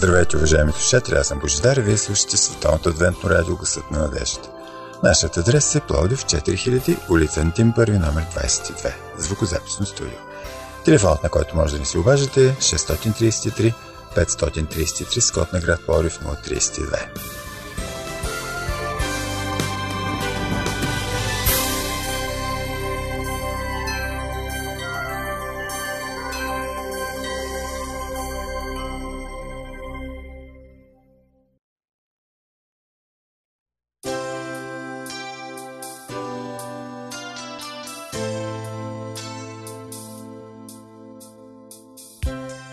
Здравейте, уважаеми слушатели, аз съм Божидар и вие слушате Световното адвентно радио Гъсът на надеждата. Нашият адрес е Пловдив 4000, улица Антим, първи номер 22, звукозаписно студио. Телефонът, на който може да ни се обаждате е 633 533 с код на град Пловдив 032.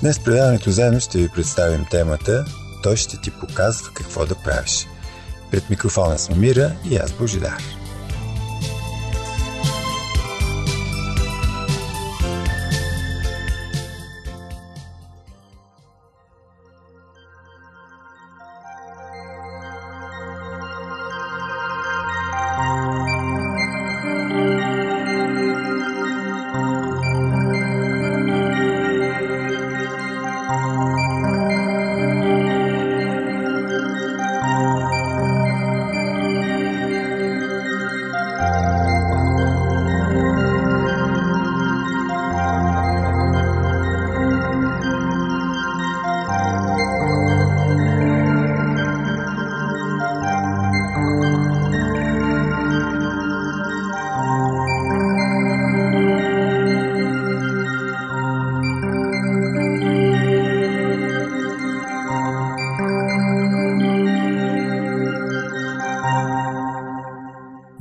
Днес предаването заедно ще ви представим темата Той ще ти показва какво да правиш. Пред микрофона сме Мира и аз Божидар.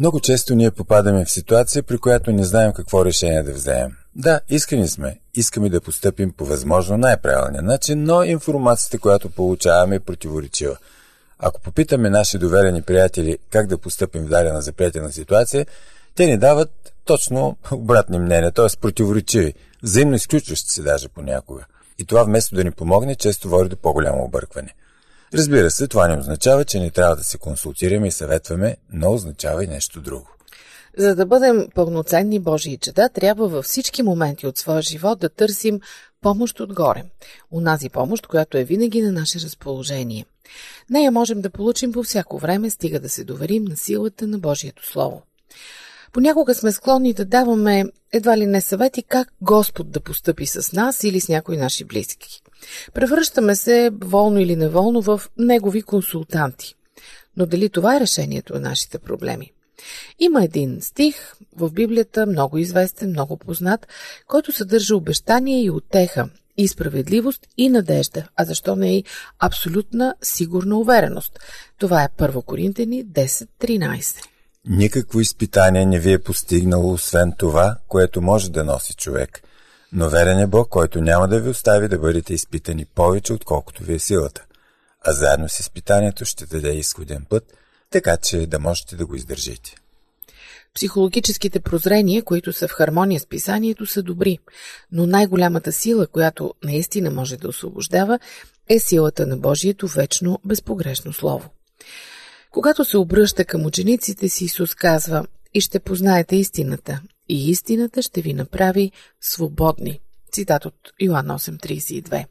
Много често ние попадаме в ситуация, при която не знаем какво решение да вземем. Да, искани сме. Искаме да постъпим по възможно най-правилния начин, но информацията, която получаваме е противоречива. Ако попитаме наши доверени приятели как да постъпим в дадена запретена ситуация, те ни дават точно обратни мнения, т.е. противоречиви, взаимно изключващи се даже понякога. И това вместо да ни помогне, често води до по-голямо объркване. Разбира се, това не означава, че не трябва да се консултираме и съветваме, но означава и нещо друго. За да бъдем пълноценни Божии чеда, трябва във всички моменти от своя живот да търсим помощ отгоре. Унази помощ, която е винаги на наше разположение. Нея можем да получим по всяко време, стига да се доверим на силата на Божието Слово. Понякога сме склонни да даваме едва ли не съвети как Господ да постъпи с нас или с някои наши близки. Превръщаме се, волно или неволно, в негови консултанти. Но дали това е решението на нашите проблеми? Има един стих в Библията, много известен, много познат, който съдържа обещание и отеха, и справедливост, и надежда, а защо не и абсолютна сигурна увереност. Това е 1 Коринтени 10.13. Никакво изпитание не ви е постигнало, освен това, което може да носи човек. Но верен е Бог, който няма да ви остави да бъдете изпитани повече, отколкото ви е силата. А заедно с изпитанието ще даде изходен път, така че да можете да го издържите. Психологическите прозрения, които са в хармония с писанието, са добри, но най-голямата сила, която наистина може да освобождава, е силата на Божието вечно безпогрешно Слово. Когато се обръща към учениците си, Исус казва и ще познаете истината, и истината ще ви направи свободни. Цитат от Йоан 8.32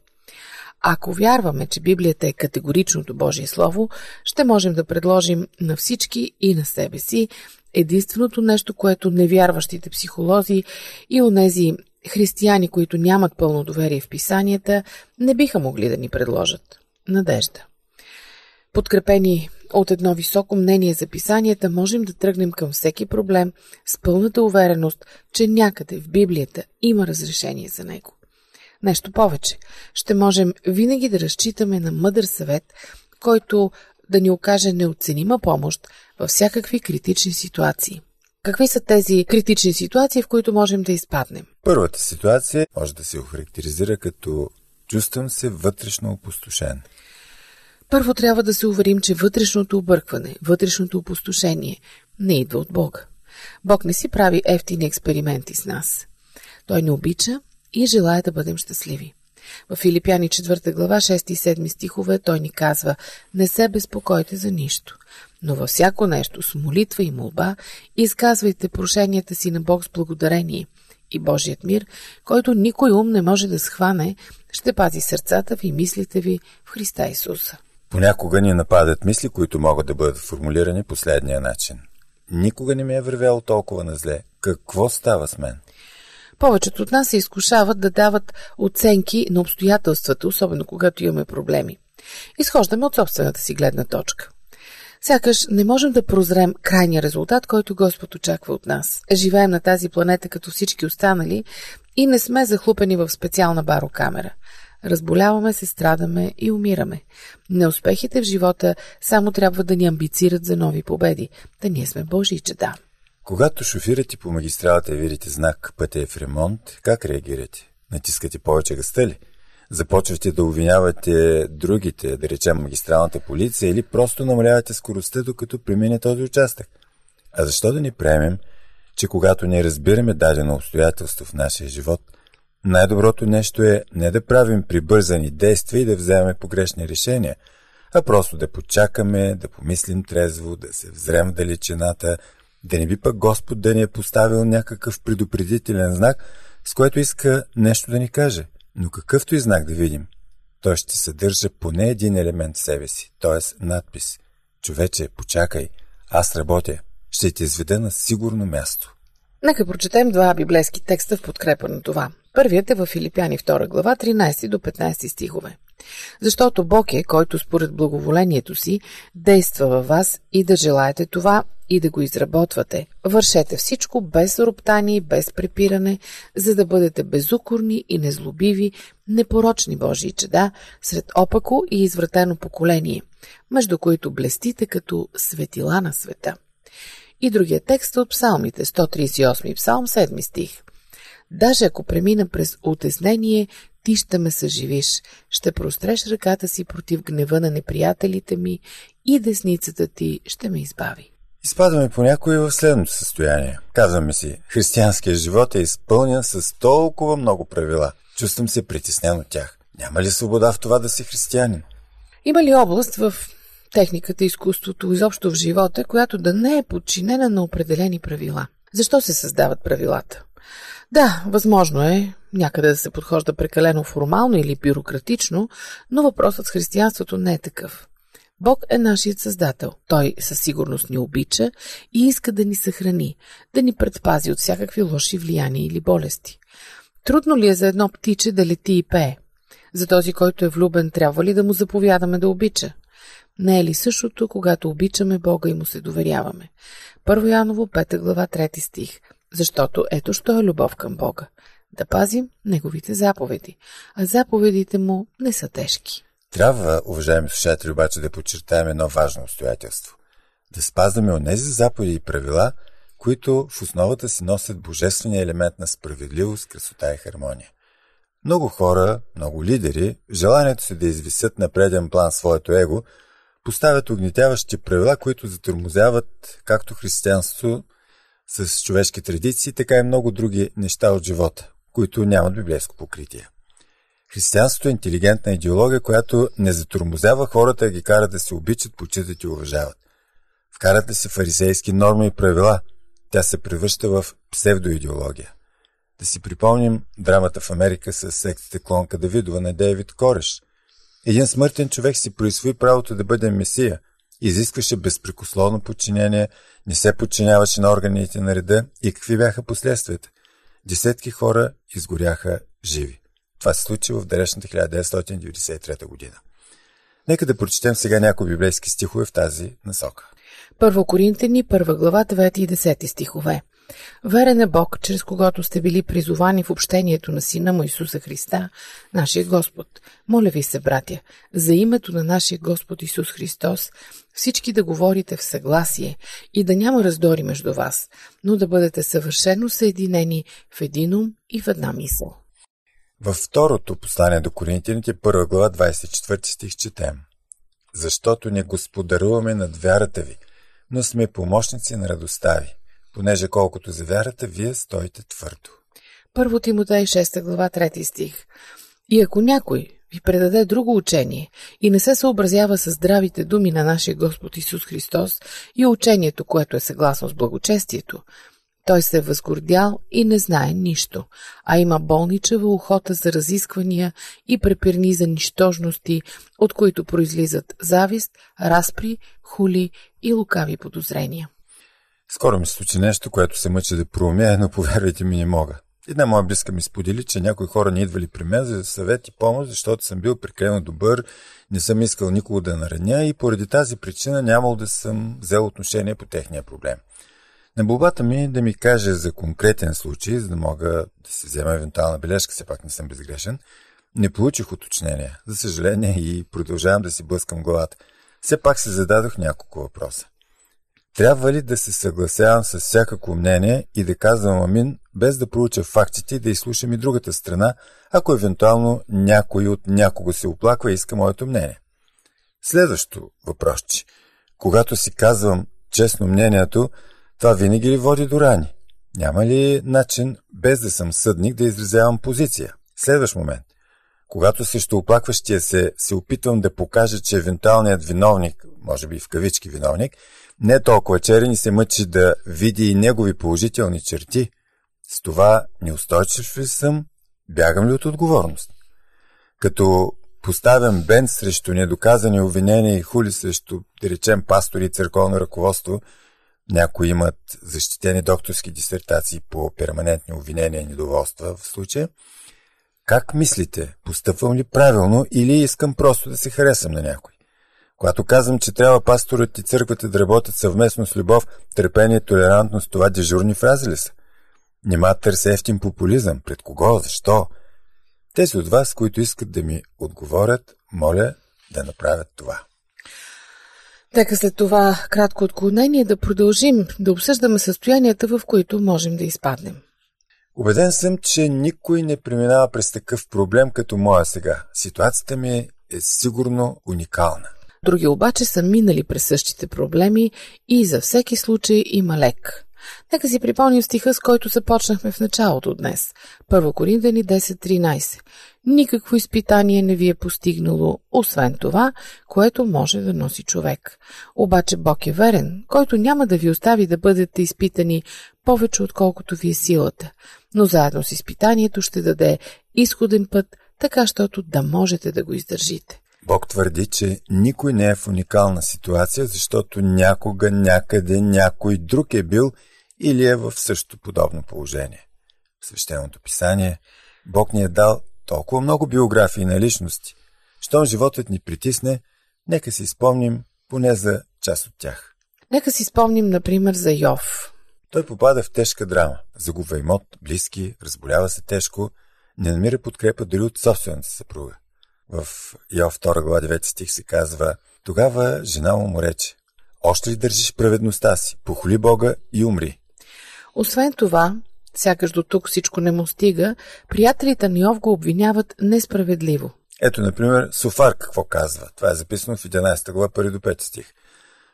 Ако вярваме, че Библията е категоричното Божие Слово, ще можем да предложим на всички и на себе си единственото нещо, което невярващите психолози и онези християни, които нямат пълно доверие в писанията, не биха могли да ни предложат. Надежда. Подкрепени от едно високо мнение за писанията, можем да тръгнем към всеки проблем с пълната увереност, че някъде в Библията има разрешение за него. Нещо повече, ще можем винаги да разчитаме на мъдър съвет, който да ни окаже неоценима помощ във всякакви критични ситуации. Какви са тези критични ситуации, в които можем да изпаднем? Първата ситуация може да се охарактеризира като Чувствам се вътрешно опустошен. Първо трябва да се уверим, че вътрешното объркване, вътрешното опустошение не идва от Бога. Бог не си прави ефтини експерименти с нас. Той не обича и желая да бъдем щастливи. В Филипяни 4 глава 6 и 7 стихове той ни казва Не се безпокойте за нищо, но във всяко нещо с молитва и молба изказвайте прошенията си на Бог с благодарение и Божият мир, който никой ум не може да схване, ще пази сърцата ви и мислите ви в Христа Исуса. Понякога ни нападат мисли, които могат да бъдат формулирани последния начин. Никога не ми е вървяло толкова на зле. Какво става с мен? Повечето от нас се изкушават да дават оценки на обстоятелствата, особено когато имаме проблеми. Изхождаме от собствената си гледна точка. Сякаш не можем да прозрем крайния резултат, който Господ очаква от нас. Живеем на тази планета като всички останали и не сме захлупени в специална барокамера. Разболяваме се, страдаме и умираме. Неуспехите в живота само трябва да ни амбицират за нови победи, да ние сме Божии чеда. Когато шофирате по магистралата и видите знак пътя е в ремонт, как реагирате? Натискате повече гъста ли? Започвате да обвинявате другите, да речем магистралната полиция, или просто намалявате скоростта, докато премине този участък? А защо да ни приемем, че когато не разбираме дадено обстоятелство в нашия живот, най-доброто нещо е не да правим прибързани действия и да вземем погрешни решения, а просто да почакаме, да помислим трезво, да се взрем в далечината – да не би пък Господ да ни е поставил някакъв предупредителен знак, с което иска нещо да ни каже. Но какъвто и знак да видим, той ще съдържа поне един елемент в себе си, т.е. надпис. Човече, почакай, аз работя, ще те изведа на сигурно място. Нека прочетем два библейски текста в подкрепа на това. Първият е в Филипяни 2 глава 13 до 15 стихове. Защото Бог е, който според благоволението си действа във вас и да желаете това и да го изработвате. Вършете всичко без роптание без препиране, за да бъдете безукорни и незлобиви, непорочни Божии чеда, сред опако и извратено поколение, между които блестите като светила на света. И другия текст от псалмите, 138 псалм, 7 стих. Даже ако премина през утеснение, ти ще ме съживиш, ще простреш ръката си против гнева на неприятелите ми и десницата ти ще ме избави. Изпадаме понякога в следното състояние. Казваме си, християнският живот е изпълнен с толкова много правила. Чувствам се притеснен от тях. Няма ли свобода в това да си християнин? Има ли област в техниката, изкуството, изобщо в живота, която да не е подчинена на определени правила? Защо се създават правилата? Да, възможно е някъде да се подхожда прекалено формално или бюрократично, но въпросът с християнството не е такъв. Бог е нашият създател. Той със сигурност ни обича и иска да ни съхрани, да ни предпази от всякакви лоши влияния или болести. Трудно ли е за едно птиче да лети и пее? За този, който е влюбен, трябва ли да му заповядаме да обича? Не е ли същото, когато обичаме Бога и му се доверяваме? Първо Яново, 5 глава, 3 стих. Защото ето що е любов към Бога. Да пазим Неговите заповеди, а заповедите му не са тежки. Трябва, уважаеми слушатели, обаче да подчертаем едно важно обстоятелство. Да спазваме онези заповеди и правила, които в основата си носят божествения елемент на справедливост, красота и хармония. Много хора, много лидери, желанието си да извисят на преден план своето его, поставят огнетяващи правила, които затормозяват както християнство с човешки традиции, така и много други неща от живота, които нямат библейско покритие. Християнството е интелигентна идеология, която не затормозява хората, а ги кара да се обичат, почитат и уважават. Вкарат ли се фарисейски норми и правила, тя се превръща в псевдоидеология. Да си припомним драмата в Америка с сектите клонка Давидова на Дейвид Кореш. Един смъртен човек си происвои правото да бъде месия, изискваше безпрекословно подчинение, не се подчиняваше на органите на реда и какви бяха последствията. Десетки хора изгоряха живи. Това се случи в далечната 1993 година. Нека да прочетем сега някои библейски стихове в тази насока. Първо Коринтени, първа глава, 9 и 10 стихове. Верен е Бог, чрез когото сте били призовани в общението на Сина му Исуса Христа, нашия Господ. Моля ви се, братя, за името на нашия Господ Исус Христос, всички да говорите в съгласие и да няма раздори между вас, но да бъдете съвършено съединени в един ум и в една мисъл. Във второто послание до Коринтияните, първа глава, 24 стих четем. Защото не господаруваме над вярата ви, но сме помощници на радостта ви, понеже колкото за вярата, вие стоите твърдо. Първо Тимотей 6 глава 3 стих. И ако някой ви предаде друго учение и не се съобразява с здравите думи на нашия Господ Исус Христос и учението, което е съгласно с благочестието, той се е възгордял и не знае нищо, а има болничева охота за разисквания и препирни за нищожности, от които произлизат завист, разпри, хули и лукави подозрения. Скоро ми се случи нещо, което се мъча да проумея, но повярвайте ми не мога. Една моя близка ми сподели, че някои хора не идвали при мен за съвет и помощ, защото съм бил прекалено добър, не съм искал никого да нараня и поради тази причина нямал да съм взел отношение по техния проблем. На болбата ми да ми каже за конкретен случай, за да мога да си взема евентуална бележка, все пак не съм безгрешен, не получих уточнение. За съжаление и продължавам да си блъскам главата. Все пак се зададох няколко въпроса. Трябва ли да се съгласявам с всякакво мнение и да казвам амин, без да проуча фактите и да изслушам и другата страна, ако евентуално някой от някого се оплаква и иска моето мнение? Следващо въпросче. Когато си казвам честно мнението, това винаги ли води до рани? Няма ли начин, без да съм съдник, да изразявам позиция? Следващ момент. Когато срещу оплакващия се, се опитвам да покажа, че евентуалният виновник, може би в кавички виновник, не толкова черен и се мъчи да види и негови положителни черти, с това неустойчив ли съм, бягам ли от отговорност? Като поставям бен срещу недоказани обвинения и хули срещу, да речем, пастори и църковно ръководство, някои имат защитени докторски дисертации по перманентни обвинения и недоволства в случая. Как мислите? Постъпвам ли правилно или искам просто да се харесам на някой? Когато казвам, че трябва пасторът и църквата да работят съвместно с любов, търпение, толерантност, това дежурни фрази ли са? Нема търся ефтин популизъм. Пред кого? Защо? Тези от вас, които искат да ми отговорят, моля да направят това. Нека след това кратко отклонение да продължим да обсъждаме състоянията, в които можем да изпаднем. Убеден съм, че никой не преминава през такъв проблем като моя сега. Ситуацията ми е сигурно уникална. Други обаче са минали през същите проблеми и за всеки случай има лек. Нека си припомним стиха, с който започнахме в началото днес. Първо Коринтени 10.13 Никакво изпитание не ви е постигнало, освен това, което може да носи човек. Обаче Бог е верен, който няма да ви остави да бъдете изпитани повече отколкото ви е силата, но заедно с изпитанието ще даде изходен път, така щото да можете да го издържите. Бог твърди, че никой не е в уникална ситуация, защото някога, някъде, някой друг е бил или е в същото подобно положение. В свещеното писание Бог ни е дал толкова много биографии на личности. Щом животът ни притисне, нека си спомним поне за част от тях. Нека си спомним, например, за Йов. Той попада в тежка драма. Загубва имот, близки, разболява се тежко, не намира подкрепа дори от собствената съпруга. В Йов 2 глава 9 стих се казва Тогава жена му му рече Още ли държиш праведността си? Похоли Бога и умри. Освен това, сякаш до тук всичко не му стига, приятелите на Йов го обвиняват несправедливо. Ето, например, Софар какво казва. Това е записано в 11 глава, 1 до 5 стих.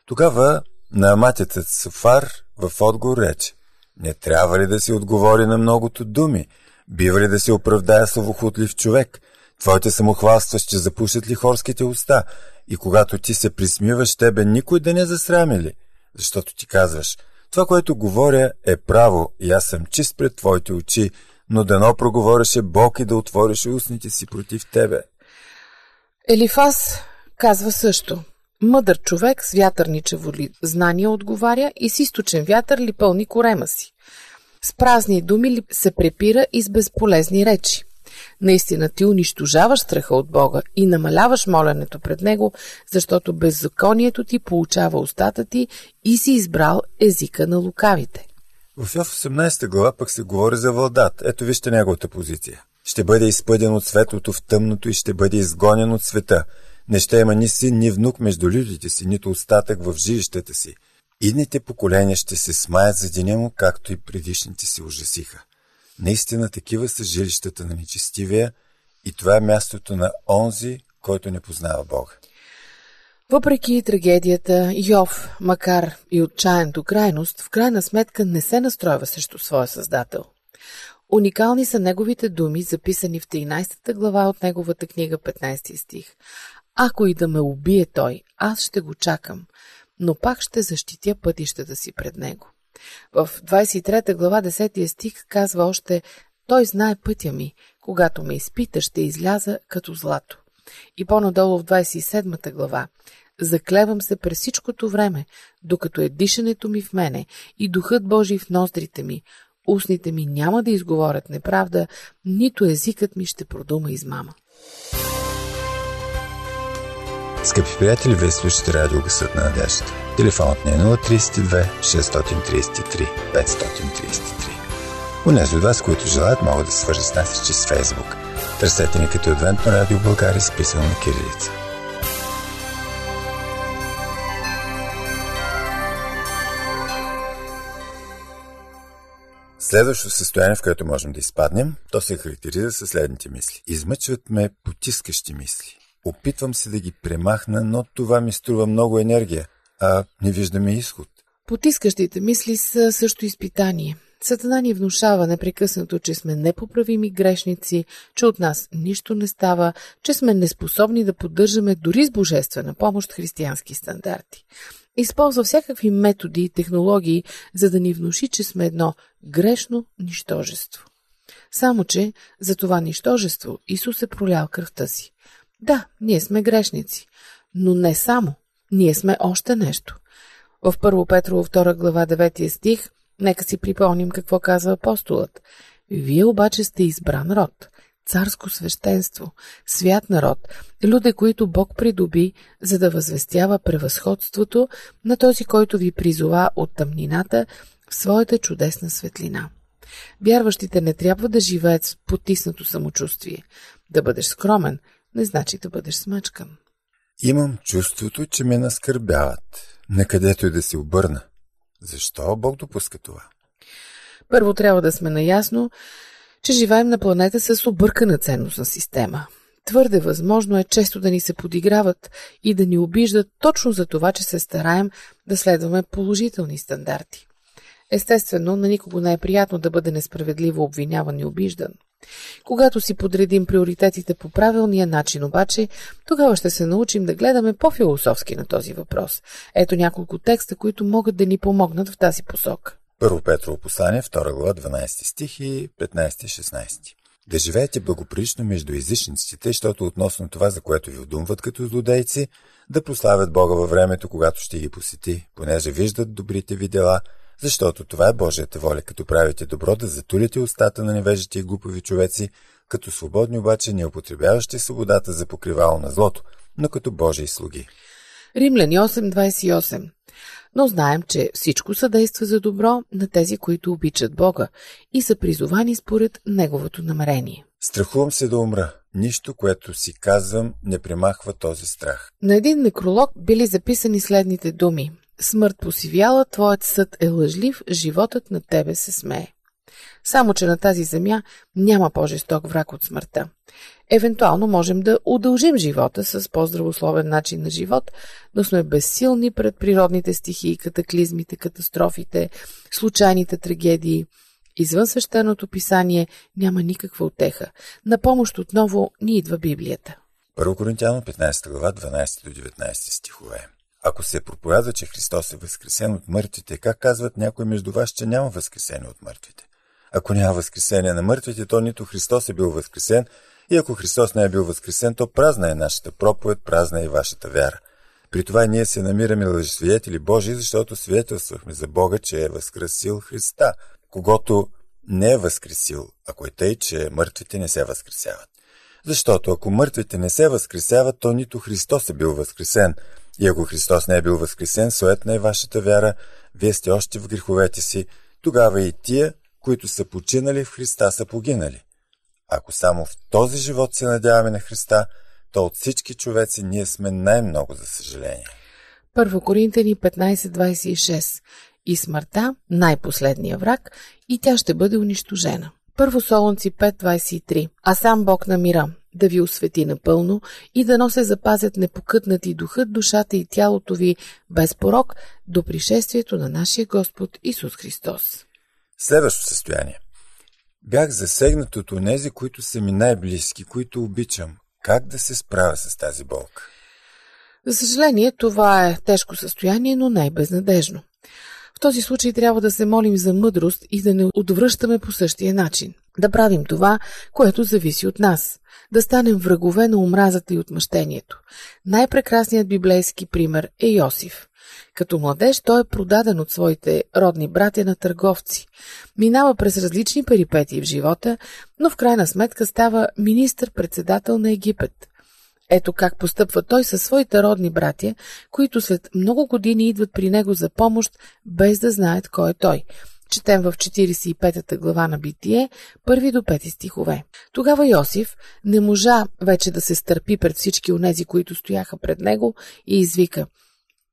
Тогава на матетът Софар в отговор рече Не трябва ли да си отговори на многото думи? Бива ли да се оправдая словохотлив човек? Твоите самохвалства ще запушат ли хорските уста? И когато ти се присмиваш, тебе никой да не засрами ли? Защото ти казваш – това, което говоря, е право и аз съм чист пред твоите очи, но дано проговореше Бог и да отвореше устните си против тебе. Елифас казва също. Мъдър човек с вятърничево ли знание отговаря и с източен вятър ли пълни корема си. С празни думи ли се препира и с безполезни речи. Наистина ти унищожаваш страха от Бога и намаляваш моленето пред Него, защото беззаконието ти получава устата ти и си избрал езика на лукавите. В Йов 18 глава пък се говори за Вълдат. Ето вижте неговата позиция. Ще бъде изпъден от светлото в тъмното и ще бъде изгонен от света. Не ще има ни син, ни внук между людите си, нито остатък в жилищата си. Идните поколения ще се смаят за деня му, както и предишните си ужасиха. Наистина такива са жилищата на нечестивия и това е мястото на онзи, който не познава Бога. Въпреки трагедията, Йов, макар и отчаян до крайност, в крайна сметка не се настройва срещу своя създател. Уникални са неговите думи, записани в 13 глава от неговата книга, 15 стих. Ако и да ме убие той, аз ще го чакам, но пак ще защитя пътищата си пред него. В 23 глава 10 стих казва още Той знае пътя ми, когато ме изпита, ще изляза като злато. И по-надолу в 27 глава Заклевам се през всичкото време, докато е дишането ми в мене и духът Божий в ноздрите ми, устните ми няма да изговорят неправда, нито езикът ми ще продума измама. Скъпи приятели, вие слушате радио Гъсът на надеждата. Телефонът ни е 032 633 533. Унези от вас, които желаят, могат да свържат с нас чрез Фейсбук. Търсете ни като Адвентно радио България, списано на кирилица. Следващото състояние, в което можем да изпаднем, то се характеризира със следните мисли. Измъчват ме потискащи мисли. Опитвам се да ги премахна, но това ми струва много енергия, а не виждаме изход. Потискащите мисли са също изпитание. Сатана ни внушава непрекъснато, че сме непоправими грешници, че от нас нищо не става, че сме неспособни да поддържаме дори с божествена помощ християнски стандарти. Използва всякакви методи и технологии, за да ни внуши, че сме едно грешно нищожество. Само, че за това нищожество Исус е пролял кръвта си. Да, ние сме грешници, но не само. Ние сме още нещо. В 1 Петрово 2 глава 9 стих нека си припомним какво казва апостолът. Вие обаче сте избран род, царско свещенство, свят народ, люде, които Бог придоби, за да възвестява превъзходството на този, който ви призова от тъмнината в своята чудесна светлина. Вярващите не трябва да живеят с потиснато самочувствие. Да бъдеш скромен не значи да бъдеш смачкан. Имам чувството, че ме наскърбяват, накъдето и да се обърна. Защо Бог допуска това? Първо трябва да сме наясно, че живеем на планета с объркана ценностна система. Твърде възможно е често да ни се подиграват и да ни обиждат точно за това, че се стараем да следваме положителни стандарти. Естествено, на никого не е приятно да бъде несправедливо обвиняван и обиждан. Когато си подредим приоритетите по правилния начин обаче, тогава ще се научим да гледаме по-философски на този въпрос. Ето няколко текста, които могат да ни помогнат в тази посока. Първо Петрово послание, 2 глава, 12 стих и 15-16. Да живеете благоприлично между езичниците, защото относно това, за което ви удумват като злодейци, да прославят Бога във времето, когато ще ги посети, понеже виждат добрите ви дела, защото това е Божията воля, като правите добро да затулите устата на невежите и глупови човеци, като свободни обаче не употребяващи свободата за покривало на злото, но като Божии слуги. Римляни 8.28 но знаем, че всичко съдейства за добро на тези, които обичат Бога и са призовани според Неговото намерение. Страхувам се да умра. Нищо, което си казвам, не примахва този страх. На един некролог били записани следните думи. Смърт посивяла, твоят съд е лъжлив, животът на тебе се смее. Само, че на тази земя няма по-жесток враг от смъртта. Евентуално можем да удължим живота с по-здравословен начин на живот, но сме безсилни пред природните стихии, катаклизмите, катастрофите, случайните трагедии. Извън свещеното писание няма никаква отеха. На помощ отново ни идва Библията. 1 Коринтияно 15 глава 12 до 19 стихове. Ако се проповядва, че Христос е възкресен от мъртвите, как казват някои между вас, че няма възкресение от мъртвите? Ако няма възкресение на мъртвите, то нито Христос е бил възкресен, и ако Христос не е бил възкресен, то празна е нашата проповед, празна е и вашата вяра. При това ние се намираме лъжесвидетели Божии, защото свидетелствахме за Бога, че е възкресил Христа, когато не е възкресил, ако е тъй, че мъртвите не се възкресяват. Защото ако мъртвите не се възкресяват, то нито Христос е бил възкресен. И ако Христос не е бил възкресен, суетна е вашата вяра, вие сте още в греховете си, тогава и тия, които са починали в Христа, са погинали. Ако само в този живот се надяваме на Христа, то от всички човеци ние сме най-много за съжаление. Първо Коринтени 15.26 И смъртта, най-последния враг, и тя ще бъде унищожена. Първо Солунци 5.23 А сам Бог на мира да ви освети напълно и да но се запазят непокътнати духът, душата и тялото ви без порок до пришествието на нашия Господ Исус Христос. Следващо състояние. Бях засегнат от онези, които са ми най-близки, които обичам. Как да се справя с тази болка? За съжаление, това е тежко състояние, но не е. В този случай трябва да се молим за мъдрост и да не отвръщаме по същия начин. Да правим това, което зависи от нас. Да станем врагове на омразата и отмъщението. Най-прекрасният библейски пример е Йосиф. Като младеж той е продаден от своите родни братя на търговци. Минава през различни перипетии в живота, но в крайна сметка става министър-председател на Египет. Ето как постъпва той със своите родни братя, които след много години идват при него за помощ, без да знаят кой е той. Четем в 45-та глава на Битие, първи до пети стихове. Тогава Йосиф не можа вече да се стърпи пред всички онези, които стояха пред него и извика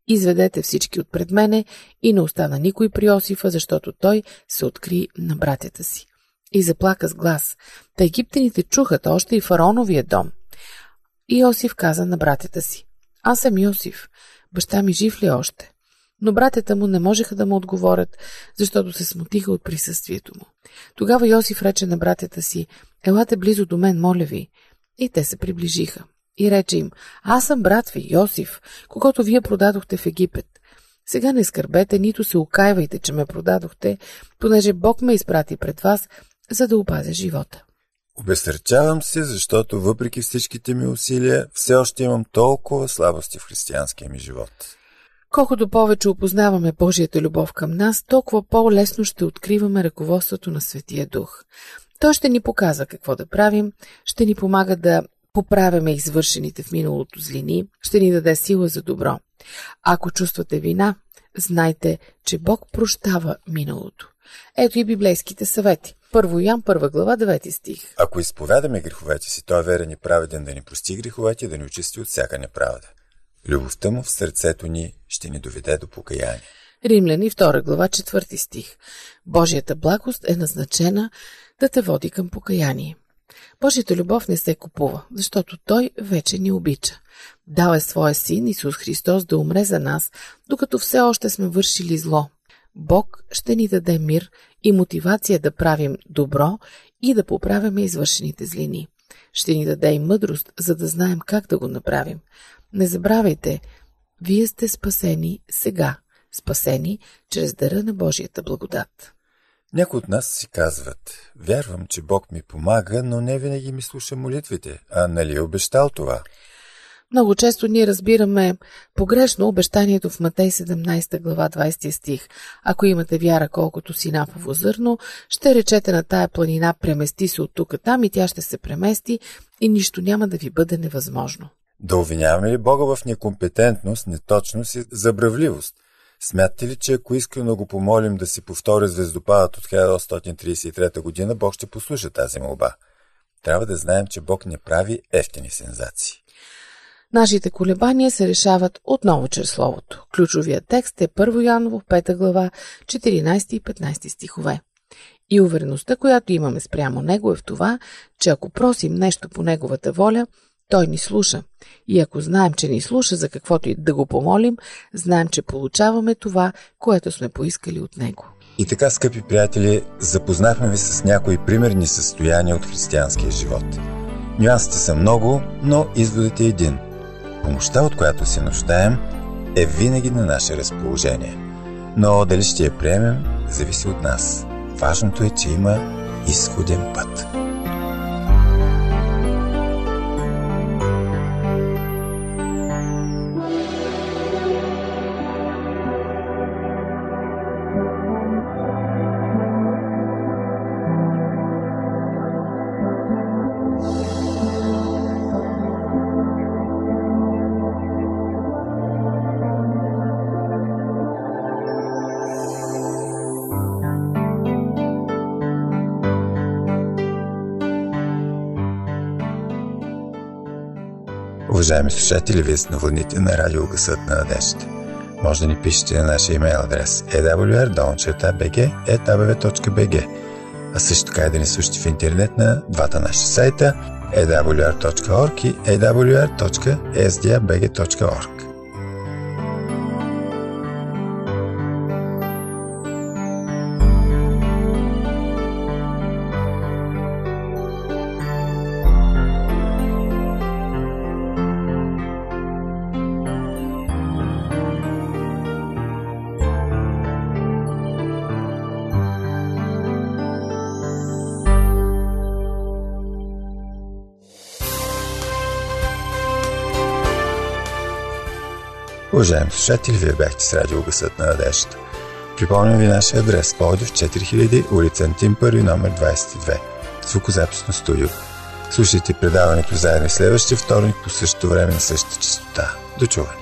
Изведете всички от пред мене и не остана никой при Йосифа, защото той се откри на братята си. И заплака с глас. Та египтяните чухат още и фараоновия дом – и Йосиф каза на братята си. Аз съм Йосиф. Баща ми жив ли е още? Но братята му не можеха да му отговорят, защото се смутиха от присъствието му. Тогава Йосиф рече на братята си, елате близо до мен, моля ви. И те се приближиха. И рече им, аз съм брат ви, Йосиф, когато вие продадохте в Египет. Сега не скърбете, нито се окайвайте, че ме продадохте, понеже Бог ме изпрати пред вас, за да опазя живота. Обесърчавам се, защото въпреки всичките ми усилия, все още имам толкова слабости в християнския ми живот. Колкото повече опознаваме Божията любов към нас, толкова по-лесно ще откриваме ръководството на Светия Дух. Той ще ни показва какво да правим, ще ни помага да поправяме извършените в миналото злини, ще ни даде сила за добро. Ако чувствате вина, знайте, че Бог прощава миналото. Ето и библейските съвети. Първо Ян, първа глава, 9 стих. Ако изповядаме греховете си, той е верен и праведен да ни прости греховете и да ни очисти от всяка неправда. Любовта му в сърцето ни ще ни доведе до покаяние. Римляни, 2 глава, 4 стих. Божията благост е назначена да те води към покаяние. Божията любов не се купува, защото Той вече ни обича. Дал е своя син Исус Христос да умре за нас, докато все още сме вършили зло. Бог ще ни даде мир и мотивация да правим добро и да поправяме извършените злини. Ще ни даде и мъдрост, за да знаем как да го направим. Не забравяйте, вие сте спасени сега, спасени чрез дъра на Божията благодат. Някои от нас си казват, вярвам, че Бог ми помага, но не винаги ми слуша молитвите. А нали е обещал това? Много често ние разбираме погрешно обещанието в Матей 17 глава 20 стих. Ако имате вяра колкото си напово зърно, ще речете на тая планина премести се от тук там и тя ще се премести и нищо няма да ви бъде невъзможно. Да обвиняваме ли Бога в некомпетентност, неточност и забравливост? Смятате ли, че ако искрено го помолим да си повтори звездопадът от 1833 година, Бог ще послуша тази молба? Трябва да знаем, че Бог не прави ефтини сензации. Нашите колебания се решават отново чрез Словото. Ключовият текст е 1 Яново, 5 глава, 14 и 15 стихове. И увереността, която имаме спрямо Него е в това, че ако просим нещо по Неговата воля, Той ни слуша. И ако знаем, че ни слуша за каквото и да го помолим, знаем, че получаваме това, което сме поискали от Него. И така, скъпи приятели, запознахме ви с някои примерни състояния от християнския живот. Нюансите са много, но изводът е един – Помощта, от която се нуждаем, е винаги на наше разположение. Но дали ще я приемем, зависи от нас. Важното е, че има изходен път. Уважаеми слушатели, вие сте на вълните на радио Гъсът на надежда. Може да ни пишете на нашия имейл адрес ewr.bg.bg а също така и да ни слушате в интернет на двата наши сайта awr.org и awr.sdabg.org. Уважаеми слушатели, вие бяхте с радио на надеждата. Припомням ви нашия адрес Плодив 4000, улица Антим 1, номер 22. Звукозаписно студио. Слушайте предаването заедно следващия вторник по същото време на същата частота. До чуване!